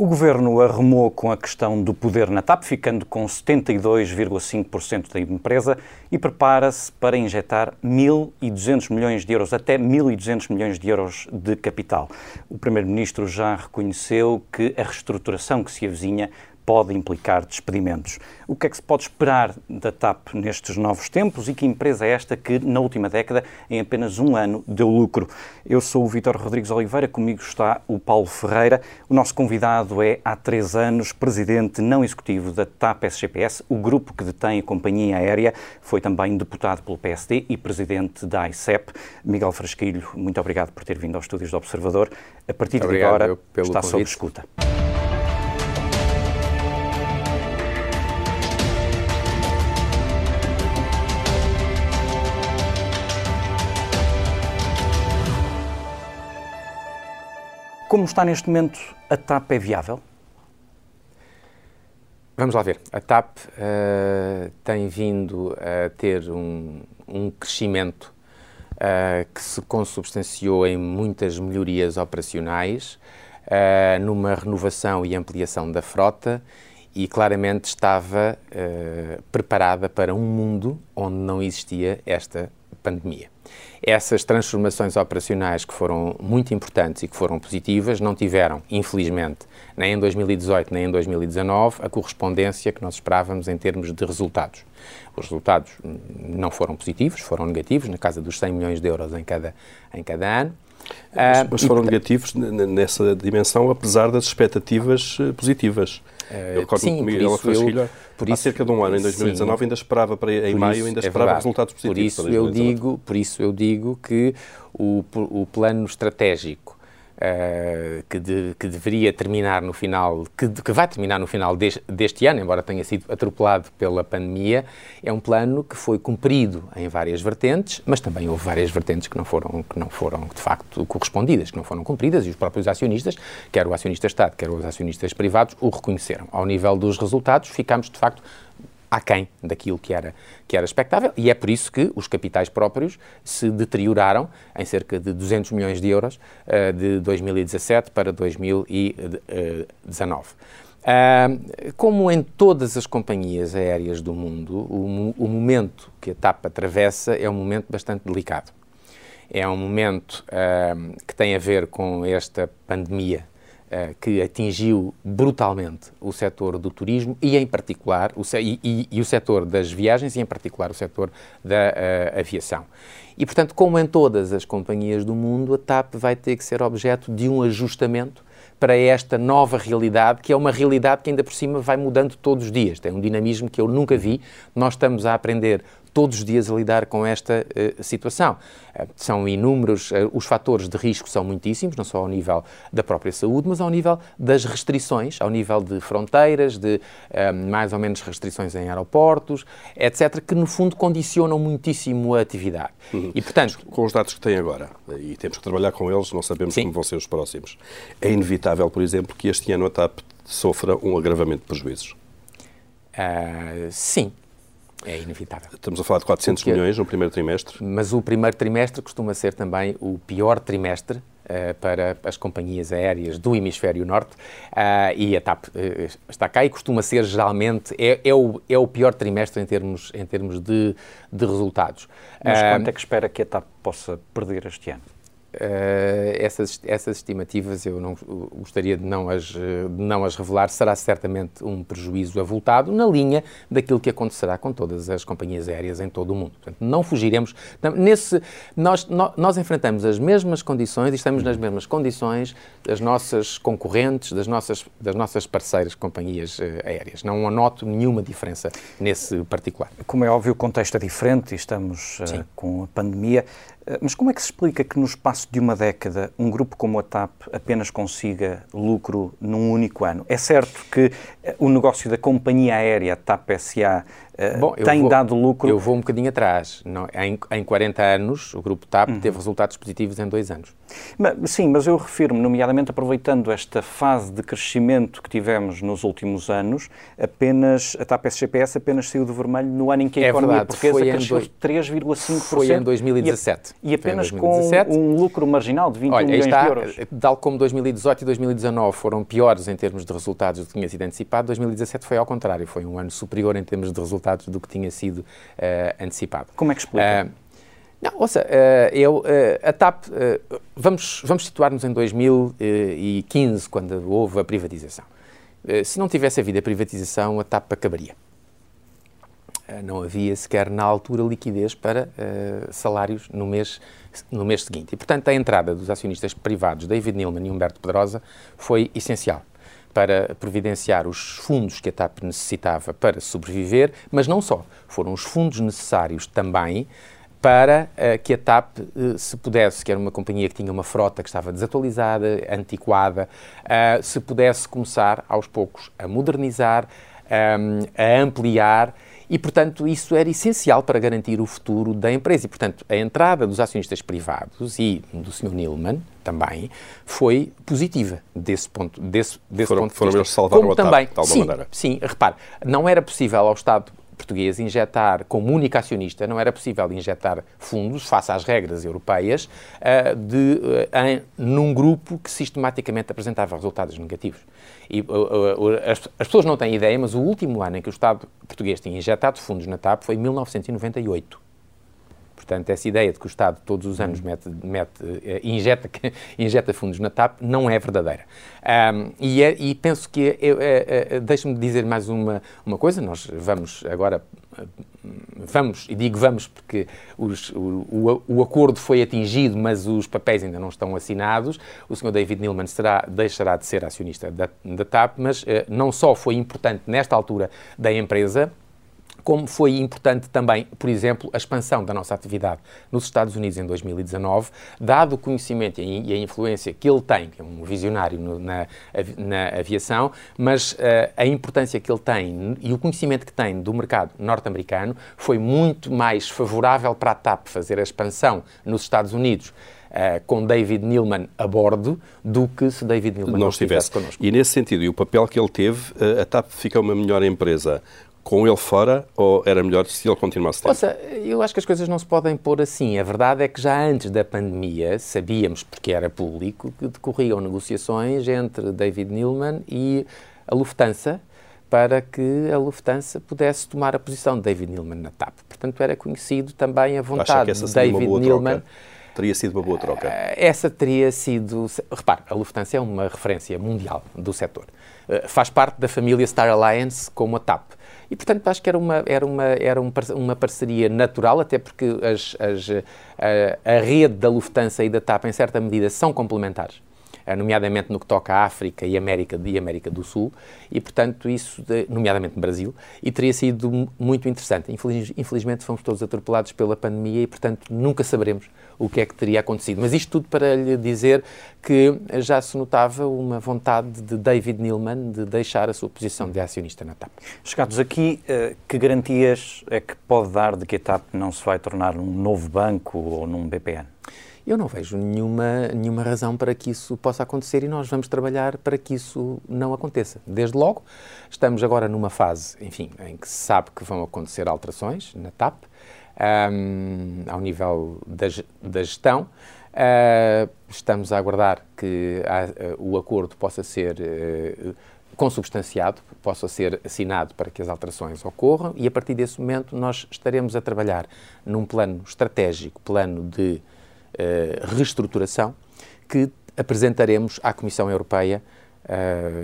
O governo arrumou com a questão do poder na TAP, ficando com 72,5% da empresa e prepara-se para injetar 1.200 milhões de euros, até 1.200 milhões de euros de capital. O Primeiro-Ministro já reconheceu que a reestruturação que se avizinha pode implicar despedimentos. O que é que se pode esperar da TAP nestes novos tempos e que empresa é esta que, na última década, em apenas um ano, deu lucro? Eu sou o Vítor Rodrigues Oliveira, comigo está o Paulo Ferreira. O nosso convidado é, há três anos, presidente não executivo da TAP SGPS, o grupo que detém a companhia aérea. Foi também deputado pelo PSD e presidente da ICEP. Miguel Frasquilho, muito obrigado por ter vindo aos estúdios do Observador. A partir de agora, está sob escuta. Como está neste momento, a TAP é viável? Vamos lá ver. A TAP uh, tem vindo a ter um, um crescimento uh, que se consubstanciou em muitas melhorias operacionais, uh, numa renovação e ampliação da frota e claramente estava preparada para um mundo onde não existia esta pandemia. Essas transformações operacionais que foram muito importantes e que foram positivas não tiveram, infelizmente, nem em 2018 nem em 2019, a correspondência que nós esperávamos em termos de resultados. Os resultados não foram positivos, foram negativos, na casa dos 100 milhões de euros em cada, em cada ano. Mas, mas foram negativos nessa dimensão, apesar das expectativas eh, positivas. Eu recordo sim, que Miguel Frasquilha, há cerca de um ano, em 2019, sim, ainda esperava, para, em maio, ainda é esperava resultados positivos. Por isso, eu digo, por isso eu digo que o, o plano estratégico uh, que, de, que, deveria terminar no final, que, que vai terminar no final deste, deste, ano, embora tenha sido atropelado pela pandemia, é um plano que foi cumprido em várias vertentes, mas também houve várias vertentes que não foram, que não foram de facto correspondidas, que não foram cumpridas, e os próprios acionistas, quer o acionista Estado, quer os acionistas privados, o reconheceram. Ao nível dos resultados, ficamos de facto aquém daquilo que era, que era expectável, e é por isso que os capitais próprios se deterioraram em cerca de 200 milhões de euros uh, de 2017 para 2019. Uh, como em todas as companhias aéreas do mundo, o, o, momento que a TAP atravessa é um momento bastante delicado. É um momento uh, que tem a ver com esta pandemia uh, que atingiu brutalmente o setor do turismo e, em particular, o, e, e, e, o setor das viagens e, em particular, o setor da uh, aviação. E, portanto, como em todas as companhias do mundo, a TAP vai ter que ser objeto de um ajustamento para esta nova realidade, que é uma realidade que ainda por cima vai mudando todos os dias. Tem um dinamismo que eu nunca vi. Nós estamos a aprender todos os dias a lidar com esta uh, situação. Uh, são inúmeros, uh, os fatores de risco são muitíssimos, não só ao nível da própria saúde, mas ao nível das restrições, ao nível de fronteiras, de mais ou menos restrições em aeroportos, etc., que no fundo condicionam muitíssimo a atividade. Uhum. E, portanto, com os dados que tem agora, e temos que trabalhar com eles, não sabemos sim. como vão ser os próximos, é inevitável, por exemplo, que este ano a TAP sofra um agravamento de prejuízos? sim, é inevitável. Estamos a falar de 400 Porque, milhões no primeiro trimestre. Mas o primeiro trimestre costuma ser também o pior trimestre uh, para as companhias aéreas do hemisfério norte uh, e a TAP uh, está cá e costuma ser geralmente, é, é, o, é o pior trimestre em termos, em termos de, de resultados. Mas quanto é que espera que a TAP possa perder este ano? Uh, essas, essas estimativas eu não gostaria de não, as, de não as revelar. Será certamente um prejuízo avultado na linha daquilo que acontecerá com todas as companhias aéreas em todo o mundo. Portanto, não fugiremos. Nesse, nós, nós enfrentamos as mesmas condições e estamos nas mesmas condições das nossas concorrentes, das nossas, das nossas parceiras companhias uh, aéreas. Não anoto nenhuma diferença nesse particular. Como é óbvio, o contexto é diferente e estamos uh, com a pandemia. Eh, mas como é que se explica que no espaço de uma década um grupo como a TAP apenas consiga lucro num único ano? É certo que eh, o negócio da companhia aérea TAP SA Bom, tem vou, dado lucro. Eu vou um bocadinho atrás. Não, em, em 40 anos, o Grupo TAP uhum. teve resultados positivos em dois anos. Mas, sim, mas eu refiro-me, nomeadamente aproveitando esta fase de crescimento que tivemos nos últimos anos, apenas a TAP SGPS apenas saiu do vermelho no ano em que a é economia verdade, portuguesa cresceu 3,5%. Foi em 2017. E, e apenas 2017. com um lucro marginal de 21 Olha, milhões está, de euros. Tal como 2018 e 2019 foram piores em termos de resultados do que tinha sido antecipado, 2017 foi ao contrário, foi um ano superior em termos de resultados do que tinha sido uh, antecipado. Como é que explica? Uh, não, ouça, uh, eu, a TAP, vamos, vamos situar-nos em 2015, quando houve a privatização. se não tivesse havido a privatização, a TAP acabaria. não havia sequer na altura liquidez para salários no mês no mês seguinte. E, portanto, a entrada dos acionistas privados David Neilman e Humberto Pedrosa foi essencial para providenciar os fundos que a TAP necessitava para sobreviver, mas não só. Foram os fundos necessários também para uh, que a TAP uh, se pudesse, que era uma companhia que tinha uma frota que estava desatualizada, antiquada, uh, se pudesse começar aos poucos a modernizar, um, a ampliar e, portanto, isso era essencial para garantir o futuro da empresa. E, portanto, a entrada dos acionistas privados e do Sr. Nilman também foi positiva desse ponto, desse, desse foram, ponto de foram vista. eles salvaram Como a também, TAP, de alguma sim, maneira. Sim, repare, não era possível ao Estado português injetar, como único acionista, não era possível injetar fundos, face às regras europeias, uh, de, uh, em, num grupo que sistematicamente apresentava resultados negativos. E, uh, as, as, pessoas não têm ideia, mas o último ano em que o Estado português tinha injetado fundos na TAP foi 1998. Portanto, essa ideia de que o Estado todos os anos mete, mete, injeta, injeta fundos na TAP não é verdadeira. Um, e, é, e, penso que, é, é, deixe-me dizer mais uma, uma coisa, nós vamos agora vamos, e digo vamos porque os, o, o, o, acordo foi atingido, mas os papéis ainda não estão assinados. O Sr. David Neilman será, deixará de ser acionista da, da TAP, mas eh, não só foi importante nesta altura da empresa, como foi importante também, por exemplo, a expansão da nossa atividade nos Estados Unidos em 2019, dado o conhecimento e a influência que ele tem, que é um visionário no, na, na, aviação, mas uh, a importância que ele tem e o conhecimento que tem do mercado norte-americano foi muito mais favorável para a TAP fazer a expansão nos Estados Unidos. Uh, com David Neilman a bordo do que se David Neilman não, estivesse connosco. E nesse sentido, e o papel que ele teve, uh, a TAP fica uma melhor empresa com ele fora ou era melhor se ele continuasse dentro? Ouça, eu acho que as coisas não se podem pôr assim. A verdade é que já antes da pandemia sabíamos, porque era público, que decorriam negociações entre David Neilman e a Lufthansa para que a Lufthansa pudesse tomar a posição de David Neilman na TAP. Portanto, era conhecido também a vontade de David Neilman. Troca? Teria sido uma boa troca? Eh, essa teria sido. Repare, a Lufthansa é uma referência mundial do setor. Eh, faz parte da família Star Alliance como a TAP. E, portanto, acho que era uma, era uma, era uma parceria natural, até porque as, as, a, a rede da Lufthansa e da TAP, em certa medida, são complementares nomeadamente no que toca à África e América, e América do Sul, e, portanto, isso, nomeadamente no Brasil, e teria sido muito interessante. Infeliz, infelizmente, fomos todos atropelados pela pandemia e, portanto, nunca saberemos o que é que teria acontecido. Mas isto tudo para lhe dizer que já se notava uma vontade de David Neilman de deixar a sua posição de acionista na TAP. Chegados aqui, eh, que garantias é que pode dar de que a TAP não se vai tornar um novo banco ou num BPN? Eu não vejo nenhuma, nenhuma razão para que isso possa acontecer e nós vamos trabalhar para que isso não aconteça. Desde logo, estamos agora numa fase, enfim, em que se sabe que vão acontecer alterações na TAP, um, ao nível da, da gestão. Uh, estamos a aguardar que a, o acordo possa ser uh, consubstanciado, possa ser assinado para que as alterações ocorram e a partir desse momento nós estaremos a trabalhar num plano estratégico, plano de reestruturação, que apresentaremos à Comissão Europeia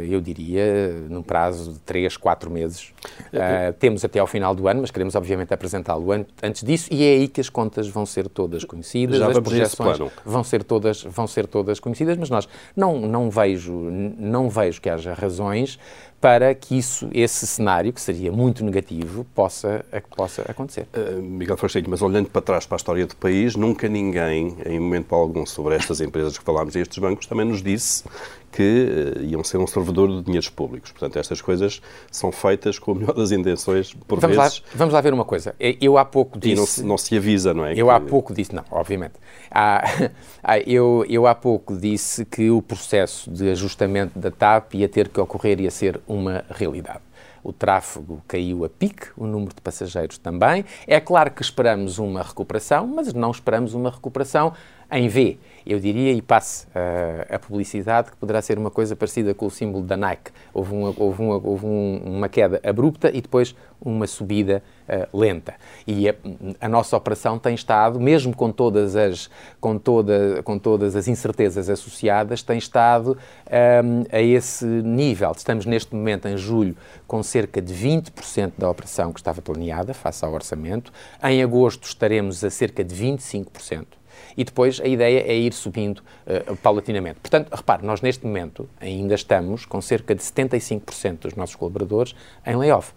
eu diria, num prazo de 3, 4 meses. Uh, temos até ao final do ano, mas queremos obviamente apresentá-lo an antes disso e é aí que as contas vão ser todas conhecidas, Já as projeções vão ser todas vão ser todas conhecidas, mas nós não não vejo não vejo que haja razões para que isso esse cenário que seria muito negativo possa possa acontecer. Uh, Miguel Frasquinho, mas olhando para trás para a história do país, nunca ninguém em momento algum sobre estas empresas que falámos e estes bancos também nos disse que uh, iam ser um servidor de dinheiros públicos. Portanto, estas coisas são feitas com a melhor das intenções, por vamos vezes. Lá, vamos lá ver uma coisa. Eu há pouco disse... E não se, não se avisa, não é? Eu que... há pouco disse... Não, obviamente. Há, eu, eu há pouco disse que o processo de ajustamento da TAP ia ter que ocorrer, ia ser uma realidade o tráfego caiu a pique, o número de passageiros também. É claro que esperamos uma recuperação, mas não esperamos uma recuperação em V. Eu diria, e passe uh, a publicidade, que poderá ser uma coisa parecida com o símbolo da Nike. Houve uma, houve uma, houve um, uma queda abrupta e depois uma subida uh, lenta. E a, a, nossa operação tem estado, mesmo com todas as, com toda, com todas as incertezas associadas, tem estado um, ehm, a esse nível. Estamos neste momento, em julho, com cerca de 20% da operação que estava planeada, face ao orçamento. Em agosto estaremos a cerca de 25% e depois a ideia é ir subindo uh, paulatinamente. Portanto, repare, nós neste momento ainda estamos com cerca de 75% dos nossos colaboradores em layoff.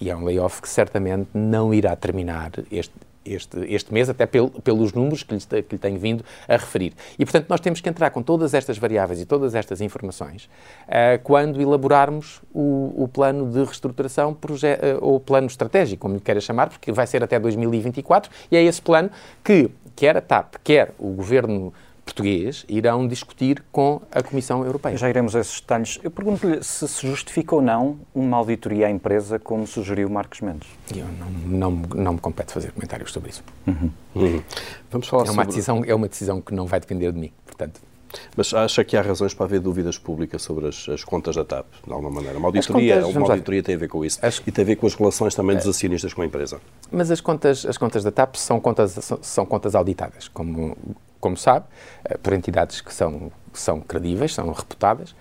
E é um layoff que certamente não irá terminar este, este, este mês, até pel, pelos números que lhe, que lhe tenho vindo a referir. E, portanto, nós temos que entrar com todas estas variáveis e todas estas informações uh, quando elaborarmos o, o, plano de reestruturação uh, ou plano estratégico, como lhe queira chamar, porque vai ser até 2024, e é esse plano que quer a TAP, quer o governo português irão discutir com a Comissão Europeia. Já iremos a esses detalhes. Eu pergunto-lhe se se justifica ou não uma auditoria à empresa, como sugeriu Marcos Mendes. Eu não, não, não me compete fazer comentários sobre isso. Uhum. Uhum. Vamos falar é uma sobre... Decisão, é uma decisão que não vai depender de mim, portanto... Mas acha que há razões para haver dúvidas públicas sobre as, as contas da TAP, de alguma maneira? Uma auditoria, contas, uma auditoria tem a ver com isso as... e tem a ver com as relações também dos acionistas com a empresa. Mas as contas, as contas da TAP são contas, são, são contas auditadas, como, como sabe, eh, por entidades que são, que são credíveis, são reputadas,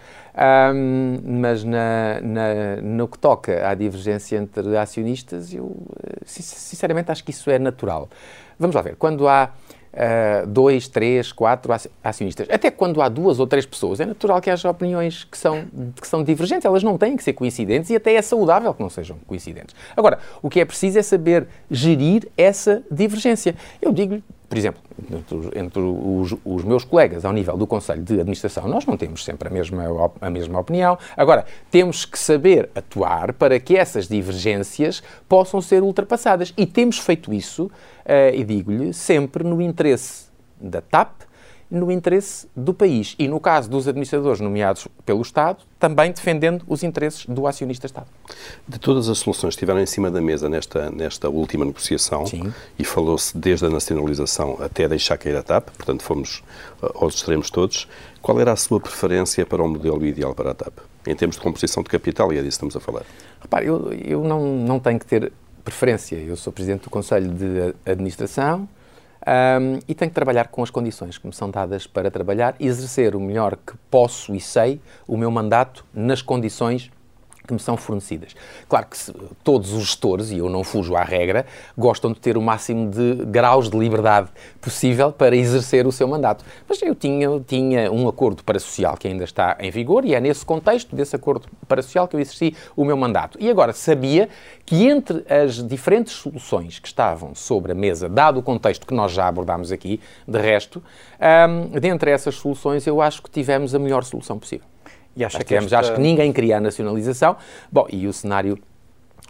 um, mas na, na, no que toca à divergência entre acionistas, eu eh, sinceramente acho que isso é natural. Vamos lá ver, quando há uh, dois, três, quatro acionistas. Até quando há duas ou três pessoas, é natural que haja opiniões que são, que são divergentes. Elas não têm que ser coincidentes e até é saudável que não sejam coincidentes. Agora, o que é preciso é saber gerir essa divergência. Eu digo-lhe, por exemplo, entre, os, os, meus colegas ao nível do Conselho de Administração, nós não temos sempre a mesma, a mesma opinião. Agora, temos que saber atuar para que essas divergências possam ser ultrapassadas. E temos feito isso, uh, e digo-lhe, sempre no interesse da TAP no interesse do país e, no caso dos administradores nomeados pelo Estado, também defendendo os interesses do acionista Estado. De todas as soluções que estiveram em cima da mesa nesta, nesta última negociação, Sim. e falou-se desde a nacionalização até deixar cair a TAP, portanto fomos uh, aos extremos todos, qual era a sua preferência para o modelo ideal para a TAP? Em termos de composição de capital, e é disso que estamos a falar. Repare, eu, eu não, não tenho que ter preferência. Eu sou Presidente do Conselho de Administração, um, e tenho que trabalhar com as condições que me são dadas para trabalhar e exercer o melhor que posso e sei o meu mandato nas condições que me são fornecidas. Claro que se, todos os gestores, e eu não fujo à regra, gostam de ter o máximo de graus de liberdade possível para exercer o seu mandato. Mas eu tinha, tinha um acordo parasocial que ainda está em vigor e é nesse contexto desse acordo parasocial que eu exerci o meu mandato. E agora sabia que entre as diferentes soluções que estavam sobre a mesa, dado o contexto que nós já abordámos aqui, de resto, um, dentre essas soluções eu acho que tivemos a melhor solução possível. E acho, que esta... acho que ninguém queria a nacionalização. Bom, e o cenário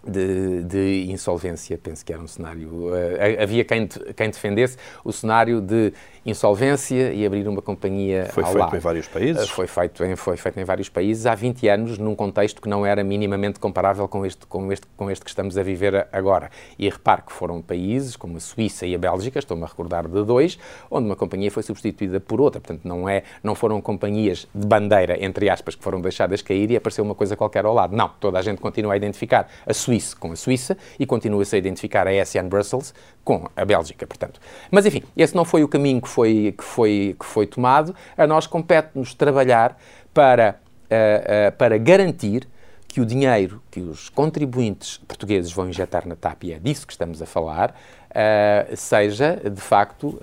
de, de, insolvência, penso que era um cenário. Uh, havia quem, quem defendesse o cenário de insolvência e abrir uma companhia foi feito lado. em vários países? Uh, foi, feito em, foi feito em vários países há 20 anos, num contexto que não era minimamente comparável com este, com este, com este que estamos a viver agora. E repare que foram países como a Suíça e a Bélgica, estou-me a recordar de dois, onde uma companhia foi substituída por outra. Portanto, não, é, não foram companhias de bandeira, entre aspas, que foram deixadas cair e apareceu uma coisa qualquer ao lado. Não, toda a gente continua a identificar a Suíça com a Suíça e continua-se a identificar a SN Brussels com a Bélgica, portanto. Mas, enfim, esse não foi o caminho que foi, que foi, que foi tomado. A nós compete-nos trabalhar para, uh, uh, para garantir que o dinheiro que os contribuintes portugueses vão injetar na TAP, e é disso que estamos a falar, uh, seja, de facto,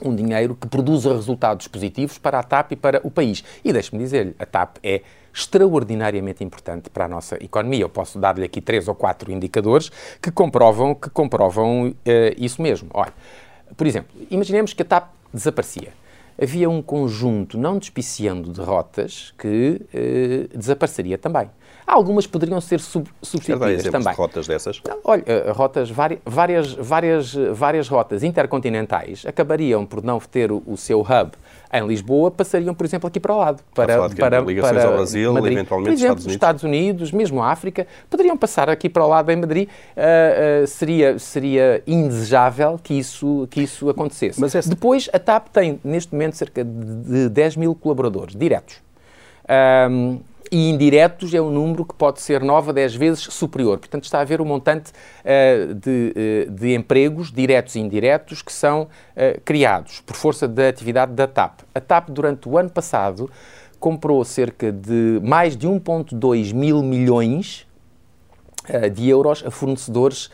um dinheiro que produza resultados positivos para a TAP e para o país. E deixe-me dizer-lhe, a TAP é extraordinariamente importante para a nossa economia. Eu posso dar-lhe aqui três ou quatro indicadores que comprovam, que comprovam uh, isso mesmo. Olha, por exemplo, imaginemos que a TAP desaparecia. havia um conjunto não despiciando de rotas que eh, desapareceria também. Algumas poderiam ser sub substituídas também. De rotas dessas? Olha, eh, rotas, várias, várias, várias rotas intercontinentais acabariam por não ter o, o seu hub em Lisboa, passariam, por exemplo, aqui para o lado. Para, para, ligações para ao Brasil, Madrid. eventualmente por exemplo, Estados Unidos. Estados Unidos, mesmo a África, poderiam passar aqui para o lado em Madrid. Uh, uh, seria, seria indesejável que isso, que isso acontecesse. Mas essa... Depois, a TAP tem, neste momento, cerca de 10 mil colaboradores diretos. Um, e indiretos é um número que pode ser 9 a 10 vezes superior. Portanto, está a haver um montante uh, de, uh, de, empregos, diretos e indiretos, que são uh, criados por força da atividade da TAP. A TAP, durante o ano passado, comprou cerca de mais de 1,2 mil milhões de euros a fornecedores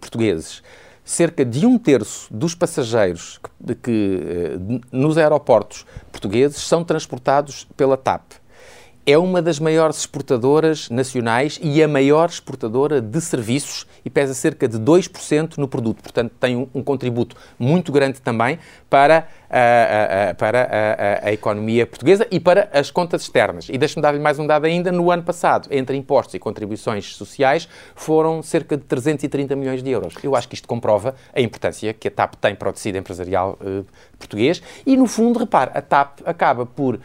portugueses cerca de um terço dos passageiros que, que, nos aeroportos portugueses são transportados pela TAP é uma das maiores exportadoras nacionais e a maior exportadora de serviços e pesa cerca de 2% no produto. Portanto, tem um, um contributo muito grande também para, a, a, para a, a, economia portuguesa e para as contas externas. E deixe-me dar-lhe mais um dado ainda. No ano passado, entre impostos e contribuições sociais, foram cerca de 330 milhões de euros. Eu acho que isto comprova a importância que a TAP tem para o tecido empresarial eh, português. E, no fundo, repare, a TAP acaba por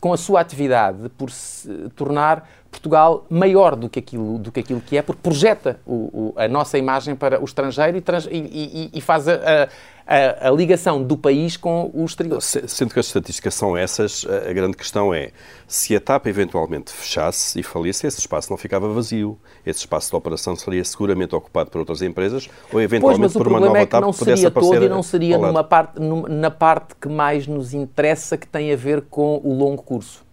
com a sua atividade por se tornar Portugal maior do que aquilo, do que, aquilo que é, porque projeta o, o, a nossa imagem para o estrangeiro e, trans, e, e, e faz a, a, a, ligação do país com o exterior. Sendo que as estatísticas são essas, a grande questão é se a TAP eventualmente fechasse e falisse, esse espaço não ficava vazio. Esse espaço de operação seria seguramente ocupado por outras empresas ou eventualmente pois, por uma nova é TAP não seria todo e não seria numa parte, na parte que mais nos interessa, que tem a ver com o longo curso.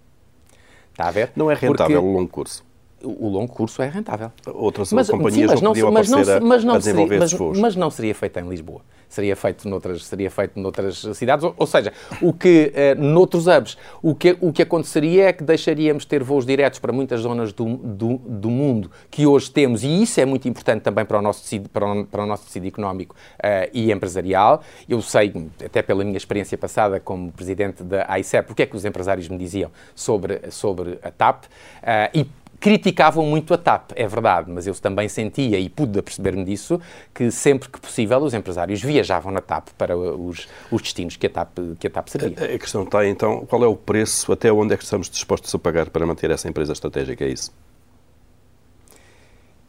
Está a ver? Não é rentável Porque... o longo curso o longo curso é rentável. Outras mas, companhias sim, mas não, podiam mas não, mas não, a desenvolver seria, mas, mas, não seria feito em Lisboa. Seria feito noutras, seria feito noutras cidades. Ou, ou seja, o que, eh, noutros hubs, o que, o que aconteceria é que deixaríamos de ter voos diretos para muitas zonas do, do, do, mundo que hoje temos, e isso é muito importante também para o nosso tecido, para o, para o nosso tecido económico uh, e empresarial. Eu sei, até pela minha experiência passada como presidente da AICEP, o que é que os empresários me diziam sobre, sobre a TAP, uh, e criticavam muito a TAP, é verdade, mas eu também sentia e pude perceber-me disso que sempre que possível os empresários viajavam na TAP para os, os destinos que a TAP, que a TAP servia. A, a questão está então, qual é o preço, até onde é que estamos dispostos a pagar para manter essa empresa estratégica, é isso?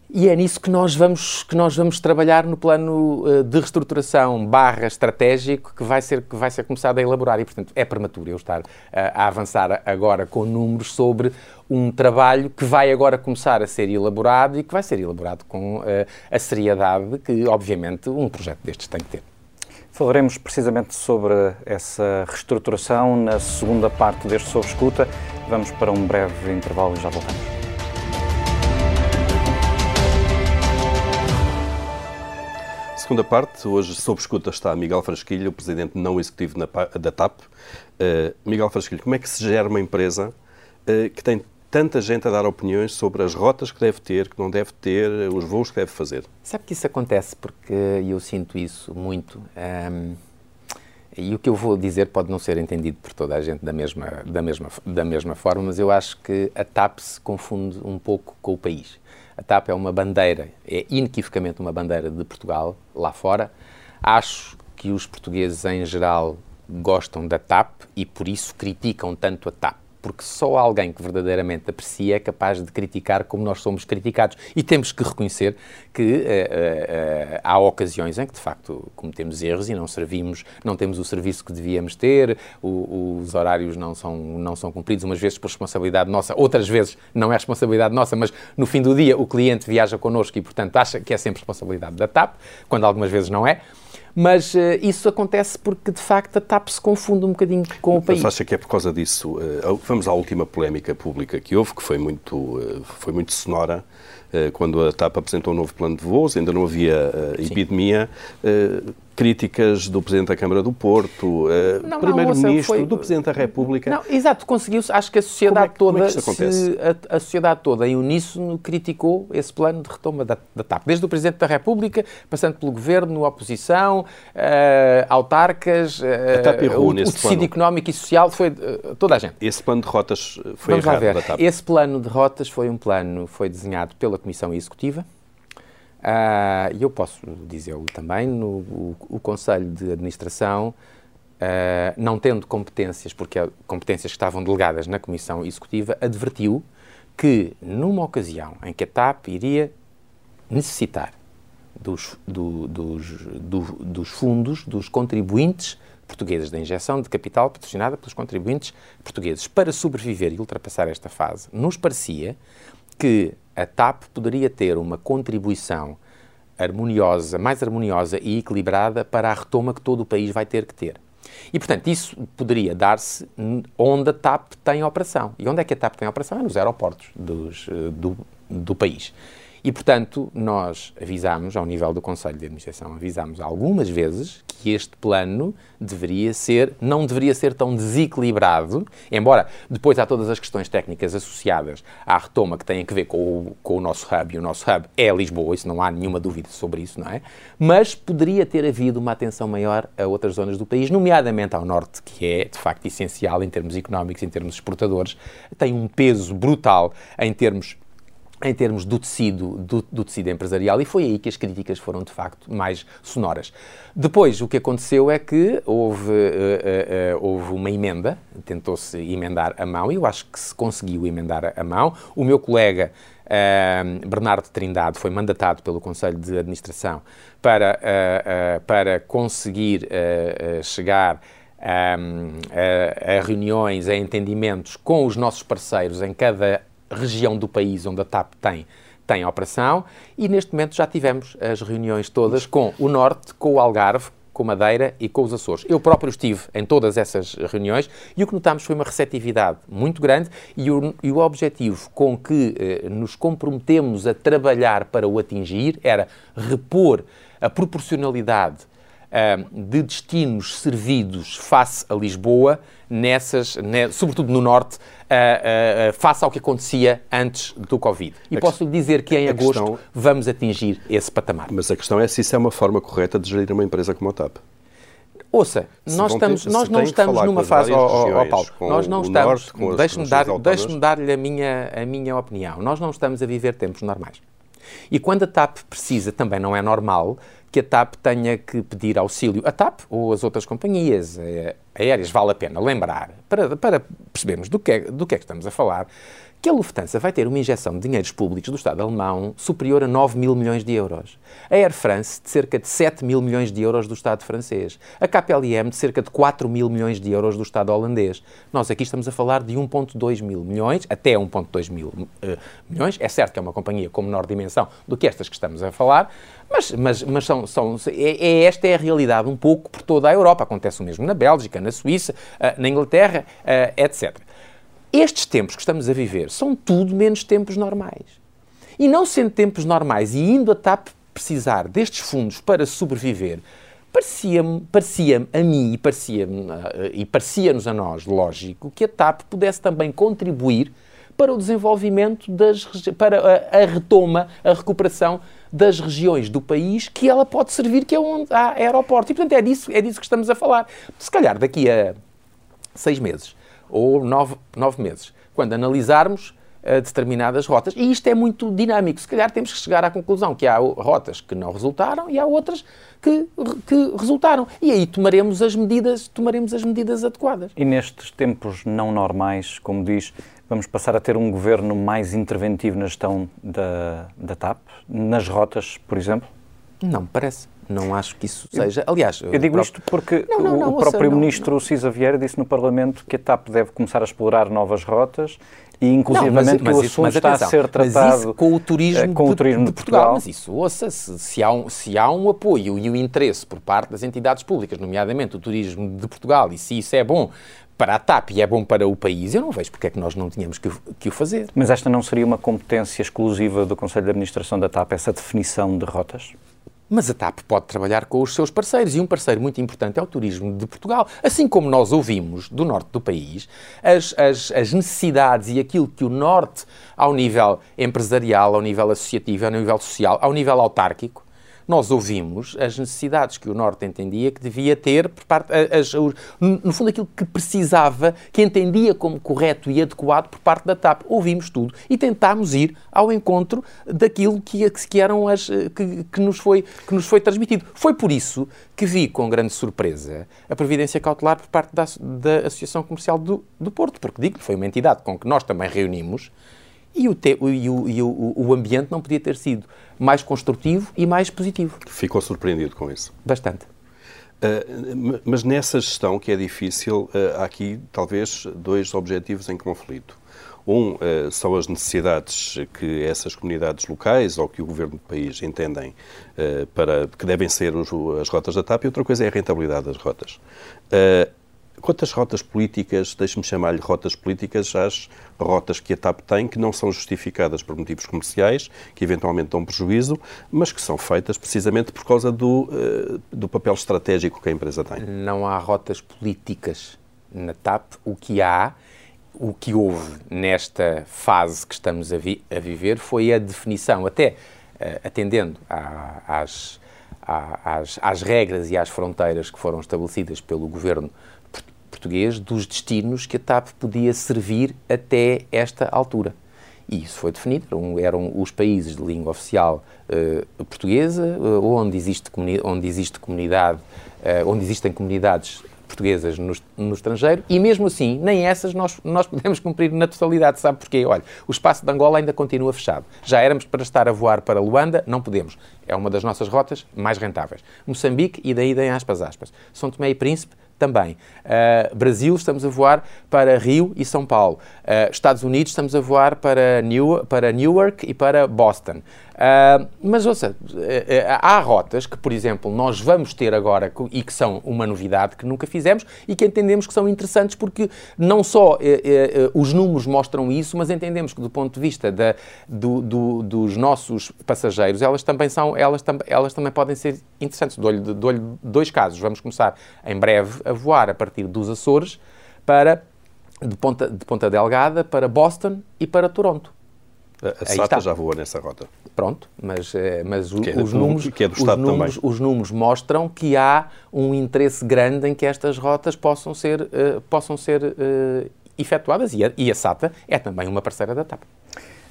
E é nisso que nós vamos, que nós vamos trabalhar no plano uh, de reestruturação barra estratégico que vai, ser, que vai ser começado a elaborar. E, portanto, é prematuro eu estar uh, a avançar agora com números sobre um trabalho que vai agora começar a ser elaborado e que vai ser elaborado com uh, a seriedade que, obviamente, um projeto destes tem que ter. Falaremos precisamente sobre essa reestruturação na segunda parte deste Sob Escuta. Vamos para um breve intervalo e já voltamos. Segunda parte, hoje sob escuta está Miguel Frasquilho, o presidente não executivo da TAP. Uh, Miguel Frasquilho, como é que se gera uma empresa uh, que tem tanta gente a dar opiniões sobre as rotas que deve ter, que não deve ter, os voos que deve fazer? Sabe que isso acontece porque eu sinto isso muito. Um, ehm, e o que eu vou dizer pode não ser entendido por toda a gente da mesma, da mesma, da mesma forma, mas eu acho que a TAP se confunde um pouco com o país. A TAP é uma bandeira, é inequivocamente uma bandeira de Portugal lá fora. Acho que os portugueses em geral gostam da TAP e por isso criticam tanto a TAP porque só alguém que verdadeiramente aprecia é capaz de criticar como nós somos criticados. E temos que reconhecer que uh, uh, há ocasiões em que, de facto, cometemos erros e não servimos, não temos o serviço que devíamos ter, o, os horários não são, não são cumpridos, umas vezes por responsabilidade nossa, outras vezes não é responsabilidade nossa, mas no fim do dia o cliente viaja connosco e, portanto, acha que é sempre responsabilidade da TAP, quando algumas vezes não é. Mas uh, isso acontece porque, de facto, a TAP se confunde um bocadinho com o país. Mas acha que é por causa disso? Uh, vamos à última polémica pública que houve, que foi muito, uh, foi muito sonora, quando a TAP apresentou um novo plano de voos, ainda não havia epidemia. Críticas do Presidente da Câmara do Porto, uh, Primeiro-Ministro, do Presidente da República. Não, exato, conseguiu-se. Acho que a sociedade é que, toda, é se, a, a, sociedade toda em uníssono criticou esse plano de retoma da, da TAP. Desde o Presidente da República, passando pelo Governo, oposição, uh, autarcas, uh, o, o tecido económico e social, foi toda a gente. Esse plano de rotas foi Vamos errado da TAP. Esse plano de rotas foi um plano, foi desenhado pela Comissão Executiva, e uh, eu posso dizê-lo também, no, o, o, Conselho de Administração, uh, não tendo competências, porque competências que estavam delegadas na Comissão Executiva, advertiu que, numa ocasião em que a TAP iria necessitar dos, do, dos, do, dos fundos dos contribuintes portugueses da injeção de capital patrocinada pelos contribuintes portugueses para sobreviver e ultrapassar esta fase, nos parecia que a TAP poderia ter uma contribuição harmoniosa, mais harmoniosa e equilibrada para a retoma que todo o país vai ter que ter. E, portanto, isso poderia dar-se onde a TAP tem operação. E onde é que a TAP tem operação? É nos aeroportos dos, eh, do, do país. E, portanto, nós avisámos, ao nível do Conselho de Administração, avisámos algumas vezes que este plano deveria ser, não deveria ser tão desequilibrado, embora depois há todas as questões técnicas associadas à retoma que têm a ver com o, com o nosso hub, e o nosso hub é Lisboa, isso não há nenhuma dúvida sobre isso, não é? Mas poderia ter havido uma atenção maior a outras zonas do país, nomeadamente ao norte, que é, de facto, essencial em termos económicos, em termos exportadores, tem um peso brutal em termos em termos do tecido, do, do, tecido empresarial, e foi aí que as críticas foram de facto mais sonoras. Depois, o que aconteceu é que houve, uh, uh, uh, houve uma emenda, tentou-se emendar a mão, e eu acho que se conseguiu emendar a mão. O meu colega Bernardo Trindade foi mandatado pelo Conselho de Administração para, para conseguir chegar a, a reuniões, a entendimentos com os nossos parceiros em cada região do país onde a TAP tem, tem operação e neste momento já tivemos as reuniões todas com o Norte, com o Algarve, com Madeira e com os Açores. Eu próprio estive em todas essas reuniões e o que notámos foi uma receptividade muito grande e o, e o objetivo com que eh, nos comprometemos a trabalhar para o atingir era repor a proporcionalidade de destinos servidos face a Lisboa, nessas, ne, sobretudo no Norte, uh, uh, face ao que acontecia antes do Covid. E a posso lhe dizer que em agosto questão... vamos atingir esse patamar. Mas a questão é se isso é uma forma correta de gerir uma empresa como a TAP. Ouça, nós, estamos, ter, nós não estamos numa fase, ó oh, oh, Paulo, nós não estamos, deixe-me dar, deixe dar-lhe a minha, a minha opinião, nós não estamos a viver tempos normais. E quando a TAP precisa, também não é normal que a TAP tenha que pedir auxílio. A TAP ou as outras companhias eh, aéreas, vale a pena lembrar, para, para percebermos do que, é, do que é que estamos a falar, que a Lufthansa vai ter uma injeção de dinheiros públicos do Estado alemão superior a 9 mil milhões de euros. A Air France de cerca de 7 mil milhões de euros do Estado francês. A KPLM de cerca de 4 mil milhões de euros do Estado holandês. Nós aqui estamos a falar de 1,2 mil milhões, até 1,2 mil uh, milhões. É certo que é uma companhia com menor dimensão do que estas que estamos a falar, mas, mas, mas são, são, é, é, esta é a realidade um pouco por toda a Europa. Acontece o mesmo na Bélgica, na Suíça, uh, na Inglaterra, uh, etc. Estes tempos que estamos a viver são tudo menos tempos normais. E não sendo tempos normais e indo a TAP precisar destes fundos para sobreviver, parecia-me parecia a mim e parecia-nos e parecia a nós, lógico, que a TAP pudesse também contribuir para o desenvolvimento das para a, a, retoma, a recuperação das regiões do país que ela pode servir, que é onde há aeroporto. E, portanto, é disso, é disso que estamos a falar. Se calhar daqui a seis meses ou nove, nove meses, quando analisarmos uh, determinadas rotas. E isto é muito dinâmico. Se calhar temos que chegar à conclusão que há rotas que não resultaram e há outras que, que resultaram. E aí tomaremos as medidas, tomaremos as medidas adequadas. E nestes tempos não normais, como diz, vamos passar a ter um governo mais interventivo na gestão da, da TAP, nas rotas, por exemplo? Não me parece. Não acho que isso seja. Aliás, eu digo isto porque não, não, não, o próprio ministro Cisa Vieira disse no Parlamento que a TAP deve começar a explorar novas rotas e inclusivamente que o assunto está atenção, a ser tratado com o turismo, eh, com o turismo de, de, Portugal. Portugal. Mas isso, ouça, se, se, há um, se há um apoio e o um interesse por parte das entidades públicas, nomeadamente o turismo de Portugal, e se isso é bom para a TAP e é bom para o país, eu não vejo porque é que nós não tínhamos que, que o fazer. Mas esta não seria uma competência exclusiva do Conselho de Administração da TAP, essa definição de rotas? Mas a TAP pode trabalhar com os seus parceiros e um parceiro muito importante é o turismo de Portugal. Assim como nós ouvimos do norte do país as, as, as necessidades e aquilo que o norte, ao nível empresarial, ao nível associativo, ao nível social, ao nível autárquico, nós ouvimos as necessidades que o Norte entendia que devia ter, parte, as, as, no fundo, aquilo que precisava, que entendia como correto e adequado por parte da TAP. Ouvimos tudo e tentámos ir ao encontro daquilo que, que, eram as, que, que, nos foi, que nos foi transmitido. Foi por isso que vi com grande surpresa a previdência cautelar por parte da, da Associação Comercial do, do Porto, porque digo foi uma entidade com que nós também reunimos e o, te, e, o, e o, o, ambiente não podia ter sido mais construtivo e mais positivo. Ficou surpreendido com isso? Bastante. Uh, mas nessa gestão que é difícil, uh, há aqui talvez dois objetivos em conflito. Um uh, são as necessidades que essas comunidades locais ou que o governo do país entendem para que devem ser os, as rotas da TAP e outra coisa é a rentabilidade das rotas. Quantas rotas políticas, deixe-me chamar-lhe rotas políticas, às rotas que a TAP tem, que não são justificadas por motivos comerciais, que eventualmente dão prejuízo, mas que são feitas precisamente por causa do, uh, do papel estratégico que a empresa tem? Não há rotas políticas na TAP. O que há, o que houve nesta fase que estamos a, vi a viver foi a definição, até uh, atendendo às, às, às regras e às fronteiras que foram estabelecidas pelo governo português dos destinos que a TAP podia servir até esta altura. E isso foi definido, eram, eram os países de língua oficial uh, portuguesa, uh, onde, existe onde existe comunidade, uh, onde existem comunidades portuguesas no, no, estrangeiro e mesmo assim, nem essas nós, nós podemos cumprir na totalidade. Sabe porquê? Olha, o espaço de Angola ainda continua fechado. Já éramos para estar a voar para Luanda, não podemos. É uma das nossas rotas mais rentáveis. Moçambique e daí em aspas aspas. São Tomé e Príncipe também. Uh, Brasil, estamos a voar para Rio e São Paulo. Uh, Estados Unidos, estamos a voar para, New, para Newark e para Boston. Uh, mas ouça, uh, uh, há rotas que, por exemplo, nós vamos ter agora e que são uma novidade que nunca fizemos e que entendemos que são interessantes porque não só os números mostram isso, mas entendemos que do ponto de vista da, do, do, dos nossos passageiros, elas também são, elas, tam, elas também podem ser interessantes. Dou-lhe dou dois casos. Vamos começar em breve a voar a partir dos Açores para de Ponta, de Ponta Delgada para Boston e para Toronto. A SATA já voa nessa rota. Pronto, mas, eh, mas o, é os, números, que é os, números, os números mostram que há um interesse grande em que estas rotas possam ser, uh, possam ser uh, efetuadas e a, e a SATA é também uma parceira da TAP.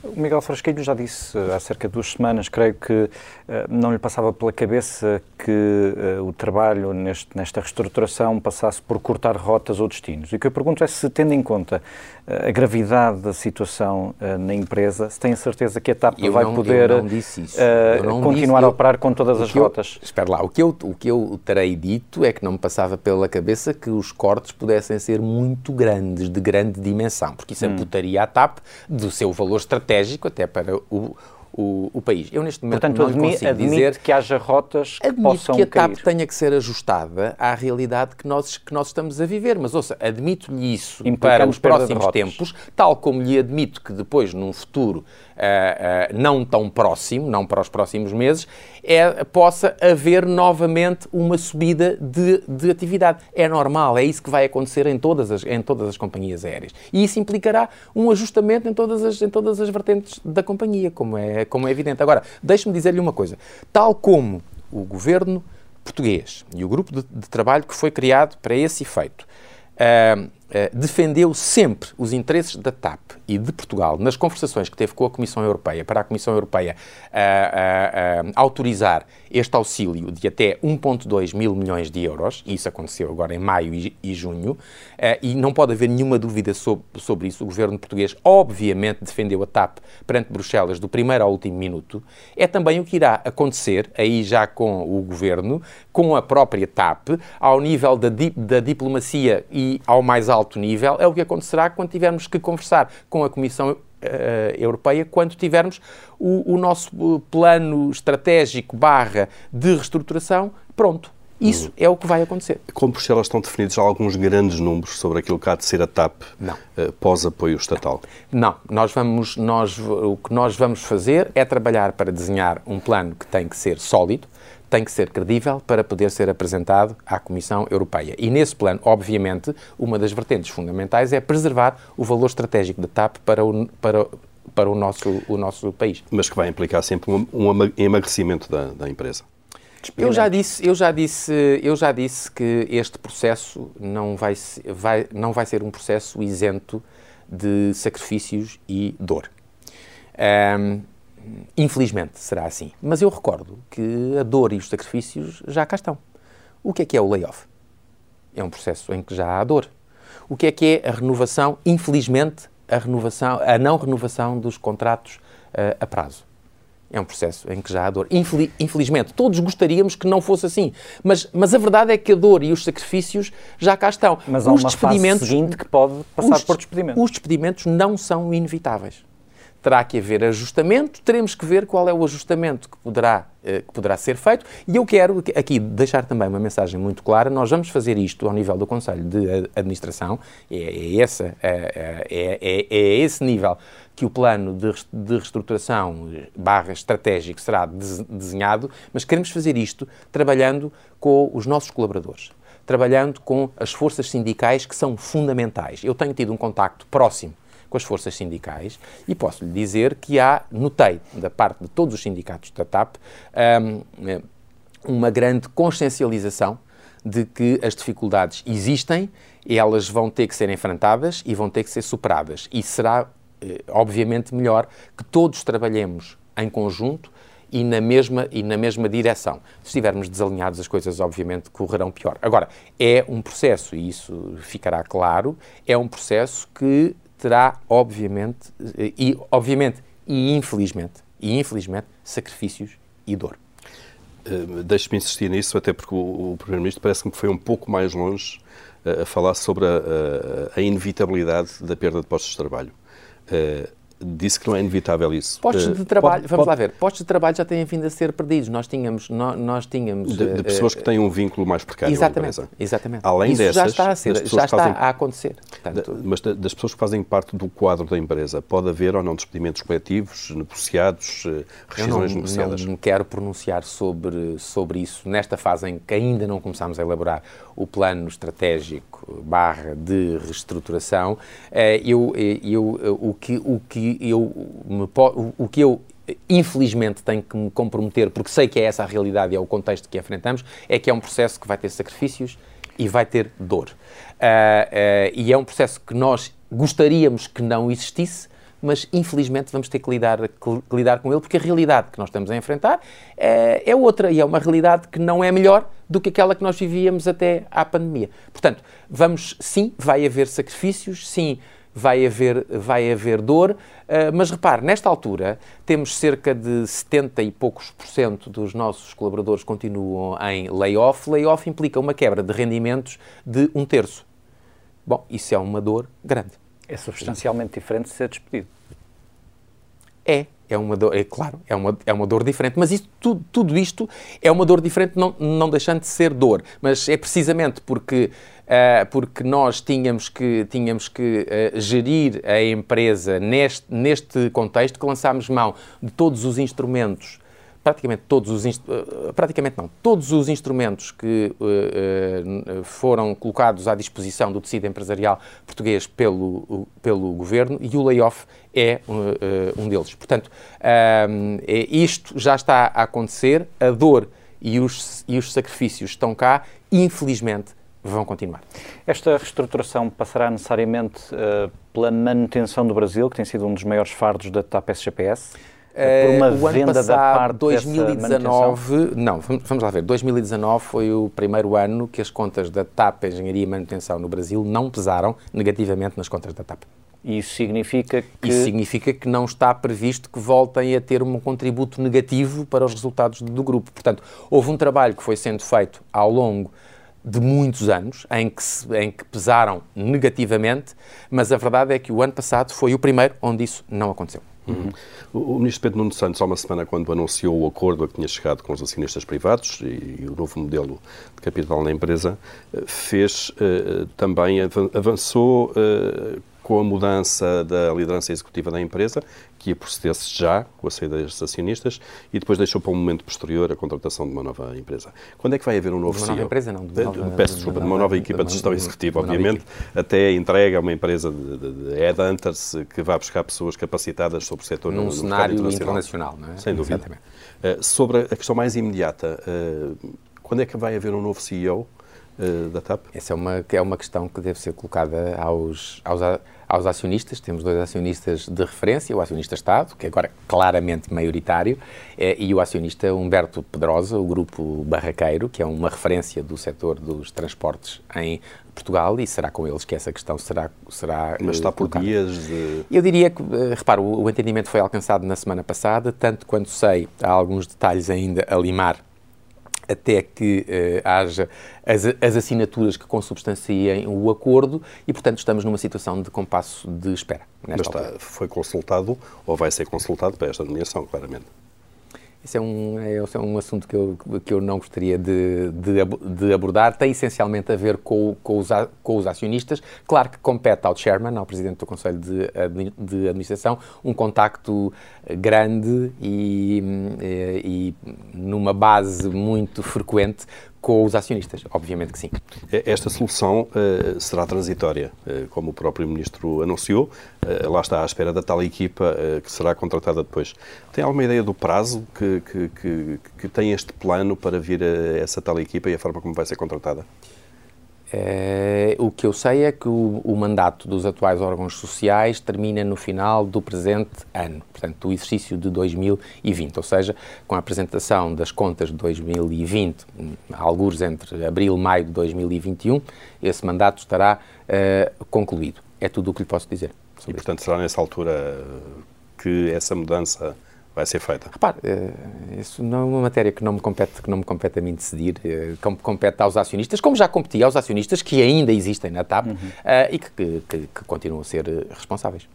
O Miguel Frasquilho já disse há cerca de duas semanas, creio que uh, não lhe passava pela cabeça que uh, o trabalho neste, nesta reestruturação passasse por cortar rotas ou destinos. E o que eu pergunto é se, tendo em conta a gravidade da situação na empresa, se tem a certeza que a TAP eu vai não, poder continuar disse, a operar com todas as rotas. Eu, espera lá, o que, eu, o que eu terei dito é que não me passava pela cabeça que os cortes pudessem ser muito grandes, de grande dimensão, porque isso hum. amputaria a TAP do seu valor estratégico até para o, o, o, país. Eu neste momento Portanto, não admi consigo admite dizer que haja rotas que possam que a TAP cair. tenha que ser ajustada à realidade que nós, que nós estamos a viver. Mas, ouça, admito-lhe isso para os próximos tempos, tal como lhe admito que depois, num futuro, uh, uh, não tão próximo, não para os próximos meses, é, possa haver novamente uma subida de, de atividade. É normal, é isso que vai acontecer em todas as, em todas as companhias aéreas. E isso implicará um ajustamento em todas as, em todas as vertentes da companhia, como é, como é evidente. Agora, deixe-me dizer-lhe uma coisa. Tal como o governo português e o grupo de, de trabalho que foi criado para esse efeito uh, defendeu sempre os interesses da TAP e de Portugal nas conversações que teve com a Comissão Europeia para a Comissão Europeia uh, autorizar este auxílio de até 1,2 mil milhões de euros, isso aconteceu agora em maio e, e junho, e não pode haver nenhuma dúvida sobre, sobre isso. O governo português, obviamente, defendeu a TAP perante Bruxelas do primeiro ao último minuto. É também o que irá acontecer, aí já com o governo, com a própria TAP, ao nível da, di da diplomacia e ao mais alto nível, é o que acontecerá quando tivermos que conversar com a Comissão uh, Europeia, quando tivermos o, o, nosso eh, plano estratégico barra de reestruturação pronto. Isso uhum. é o que vai acontecer. Com Bruxelas estão definidos alguns grandes números sobre aquilo que há de ser a TAP uh, pós-apoio estatal? Não. Nós vamos, nós, o que nós vamos fazer é trabalhar para desenhar um plano que tem que ser sólido, tem que ser credível para poder ser apresentado à Comissão Europeia. E nesse plano, obviamente, uma das vertentes fundamentais é preservar o valor estratégico da TAP para o, para, para o, nosso, o nosso país. Mas que vai implicar sempre um, um emagrecimento da, da empresa. Eu já disse, eu já disse, eu já disse que este processo não vai, vai, não vai ser um processo isento de sacrifícios e dor. Um, infelizmente será assim. Mas eu recordo que a dor e os sacrifícios já cá estão. O que é que é o layoff? É um processo em que já há dor. O que é que é a renovação? Infelizmente, a, renovação, a não renovação dos contratos uh, a prazo. É um processo em que já há dor. Infelizmente, todos gostaríamos que não fosse assim. Mas, mas a verdade é que a dor e os sacrifícios já cá estão. Mas há os uma despedimentos, fase seguinte que pode passar os, por despedimentos. Os despedimentos não são inevitáveis terá que haver ajustamento, teremos que ver qual é o ajustamento que poderá, eh, que poderá ser feito. E eu quero aqui deixar também uma mensagem muito clara: nós vamos fazer isto ao nível do Conselho de Administração, é, é, essa, é, é, é, é esse nível que o plano de, reestruturação barra estratégico será desenhado, mas queremos fazer isto trabalhando com os nossos colaboradores trabalhando com as forças sindicais que são fundamentais. Eu tenho tido um contacto próximo com as forças sindicais e posso lhe dizer que há, notei, da parte de todos os sindicatos da TAP, um, uma grande consciencialização de que as dificuldades existem, elas vão ter que ser enfrentadas e vão ter que ser superadas. E será, eh, obviamente, melhor que todos trabalhemos em conjunto e na mesma e na mesma direção. Se estivermos desalinhados, as coisas obviamente correrão pior. Agora, é um processo e isso ficará claro, é um processo que terá, obviamente, e, obviamente, e infelizmente, e infelizmente, sacrifícios e dor. Uh, Deixe-me insistir nisso, até porque o, o Primeiro-Ministro parece-me que foi um pouco mais longe uh, a falar sobre a, a, a, inevitabilidade da perda de postos de trabalho. Uh, disse que não é inevitável isso. Postos de eh, trabalho, pode, vamos pode... lá ver, postos de trabalho já têm vindo a ser perdidos. Nós tínhamos, nós, nós tínhamos de, de pessoas uh, que têm um vínculo mais precário exatamente, Exatamente. Além isso dessas, já está a ser, já está fazem, a acontecer. Portanto, mas das pessoas que fazem parte do quadro da empresa, pode haver ou não despedimentos coletivos, negociados, eh, rescisões não, negociadas? Não me quero pronunciar sobre sobre isso nesta fase em que ainda não começamos a elaborar o plano estratégico barra de reestruturação. Eu, eu, o que o que eu me, o que eu infelizmente tenho que me comprometer, porque sei que é essa a realidade e é o contexto que enfrentamos, é que é um processo que vai ter sacrifícios e vai ter dor. Uh, uh, e é um processo que nós gostaríamos que não existisse, mas infelizmente vamos ter que lidar, que lidar com ele, porque a realidade que nós estamos a enfrentar é, é outra e é uma realidade que não é melhor do que aquela que nós vivíamos até à pandemia. Portanto, vamos, sim, vai haver sacrifícios, sim, vai haver, vai haver dor, uh, mas repare, nesta altura temos cerca de 70 e poucos por cento dos nossos colaboradores continuam em layoff. Layoff implica uma quebra de rendimentos de um terço. Bom, isso é uma dor grande. É substancialmente diferente de ser despedido. É, é uma dor, é claro, é uma, é uma dor diferente, mas isso, tudo, tudo isto é uma dor diferente, não, não deixando de ser dor, mas é precisamente porque, uh, porque nós tínhamos que, tínhamos que uh, gerir a empresa neste, neste contexto que lançámos mão de todos os instrumentos praticamente todos os eh, praticamente não todos os instrumentos que uh, uh, foram colocados à disposição do tecido empresarial português pelo pelo governo e o layoff é uh, um deles. Portanto, é, isto já está a acontecer, a dor e os, e os sacrifícios estão cá, infelizmente vão continuar. Esta reestruturação passará necessariamente pela manutenção do Brasil, que tem sido um dos maiores fardos da TAP SGPS? Por uma o venda passado, da parte 2019, não, vamos lá ver, 2019 foi o primeiro ano que as contas da TAP Engenharia e Manutenção no Brasil não pesaram negativamente nas contas da TAP. Isso significa que... Isso significa que não está previsto que voltem a ter um contributo negativo para os resultados do grupo. Portanto, houve um trabalho que foi sendo feito ao longo de muitos anos, em que, em que pesaram negativamente, mas a verdade é que o ano passado foi o primeiro onde isso não aconteceu. Uhum. O, Ministro Pedro Nuno Santos, há uma semana, quando anunciou o acordo a que tinha chegado com os acionistas privados e, e o novo modelo de capital na empresa, eh, fez uh, também, avançou uh, com a mudança da liderança executiva da empresa, que ia proceder-se já com a saída destes acionistas, e depois deixou para um momento posterior a contratação de uma nova empresa. Quando é que vai haver um novo de uma CEO? nova empresa, não. De nova, Peço desculpa, de uma nova equipa de gestão executiva, obviamente, até a entrega a uma empresa de, de, de headhunters que vai buscar pessoas capacitadas sobre o setor Num no, cenário internacional. internacional, não é? Sem dúvida. Uh, sobre a questão mais imediata, uh, quando é que vai haver um novo CEO uh, da TAP? Essa é uma, é uma questão que deve ser colocada aos, aos, aos acionistas. Temos dois acionistas de referência, o acionista Estado, que é agora claramente maioritário, é, e o acionista Humberto Pedrosa, o grupo Barraqueiro, que é uma referência do setor dos transportes em Portugal, e será com eles que essa questão será será Mas está por colocada. dias de... Eu diria que, eh, repara, o, o entendimento foi alcançado na semana passada, tanto quanto sei, há alguns detalhes ainda a limar até que eh, haja as, as, assinaturas que consubstanciem o acordo e, portanto, estamos numa situação de compasso de espera. Mas está, foi consultado ou vai ser consultado para esta nomeação, claramente. Esse é um, esse é um assunto que eu, que eu não gostaria de, de, de abordar. Tem essencialmente a ver com, com, os, com os acionistas. Claro que compete ao chairman, ao presidente do Conselho de, de Administração, um contacto grande e, e, e numa base muito frequente com os acionistas, obviamente que sim. Esta solução uh, será transitória, uh, como o próprio Ministro anunciou. Uh, lá está à espera da tal equipa que será contratada depois. Tem alguma ideia do prazo que, que, que, que tem este plano para vir essa tal equipa e a forma como vai ser contratada? É, o que eu sei é que o, o, mandato dos atuais órgãos sociais termina no final do presente ano, portanto, do exercício de 2020, ou seja, com a apresentação das contas de 2020, alguns entre abril e maio de 2021, esse mandato estará uh, concluído. É tudo o que lhe posso dizer. E, portanto, será nessa altura que essa mudança vai ser feita? Repare, isso não é uma matéria que não me compete, que não me compete a mim decidir, como compete aos acionistas, como já competia aos acionistas que ainda existem na TAP uhum. e que, que, que, continuam a ser responsáveis.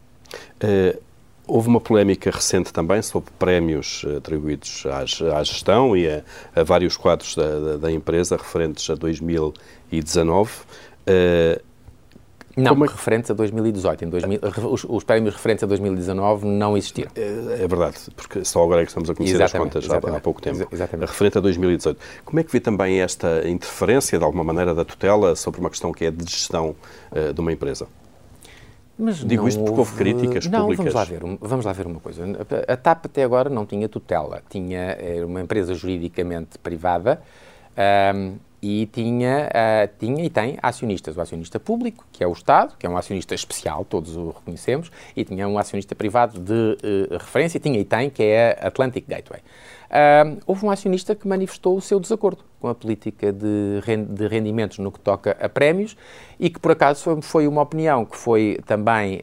Uh, houve uma polémica recente também sobre prémios atribuídos à, gestão e a, a, vários quadros da, da, da, empresa referentes a 2019. Uh, não, Como é... referentes a 2018. Em 2000, os, os, prémios referentes a 2019 não existiram. É, é, verdade, porque só agora é que estamos a conhecer exatamente, as contas há, há, pouco tempo. Exatamente. Referente a 2018. Como é que vê também esta interferência, de alguma maneira, da tutela sobre uma questão que é de gestão uh, de uma empresa? Mas Digo isto porque houve críticas não, públicas. Vamos lá, ver, vamos lá ver uma coisa. A TAP até agora não tinha tutela. Tinha uma empresa juridicamente privada. Um, e tinha, uh, tinha e tem acionistas. O acionista público, que é o Estado, que é um acionista especial, todos o reconhecemos, e tinha um acionista privado de uh, referência, tinha e tem, que é a Atlantic Gateway. Uh, houve um acionista que manifestou o seu desacordo com a política de, de rendimentos no que toca a prémios e que, por acaso, foi, foi uma opinião que foi também,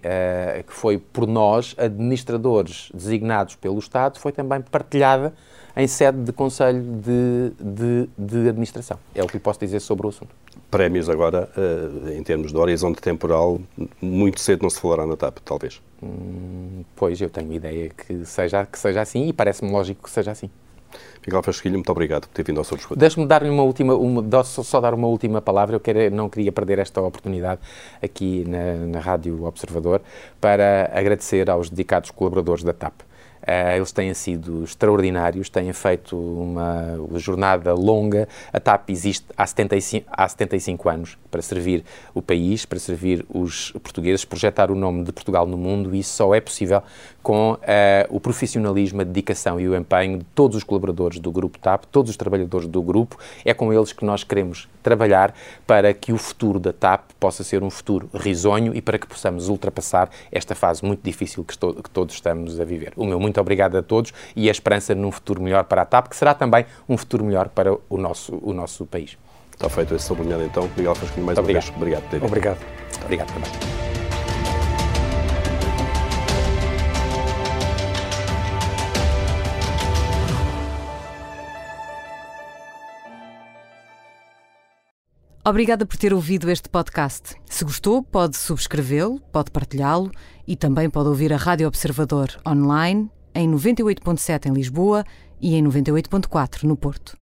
que foi por nós, administradores designados pelo Estado, foi também partilhada em sede de Conselho de, de, de, Administração. É o que lhe posso dizer sobre o assunto. Prémios agora, uh, em termos de horizonte temporal, muito cedo não se falará na TAP, talvez. Hum, pois, eu tenho ideia que seja, que seja assim e parece-me lógico que seja assim. Miguel Fasquilho, muito obrigado por ter vindo ao seu discurso. Deixe-me dar-lhe uma última, uma, só, só, dar uma última palavra. Eu quero, não queria perder esta oportunidade aqui na, na Rádio Observador para agradecer aos dedicados colaboradores da TAP. Uh, eles têm sido extraordinários, têm feito uma jornada longa. A TAP existe há 75, há 75 anos para servir o país, para servir os portugueses, projetar o nome de Portugal no mundo e isso só é possível com uh, o profissionalismo, a dedicação e o empenho de todos os colaboradores do Grupo TAP, todos os trabalhadores do grupo. É com eles que nós queremos trabalhar para que o futuro da TAP possa ser um futuro risonho e para que possamos ultrapassar esta fase muito difícil que, estou, que todos estamos a viver. O meu muito obrigado a todos e a esperança num futuro melhor para a TAP, que será também um futuro melhor para o nosso, o nosso país. Está feito esse sublinhado então. Miguel Fasquinho, mais muito uma obrigado. vez. Obrigado por ter vindo. Obrigado. Obrigado também. Obrigada por ter ouvido este podcast. Se gostou, pode subscrevê-lo, pode partilhá-lo e também pode ouvir a Rádio Observador online em 98.7 em Lisboa e em 98.4 no Porto.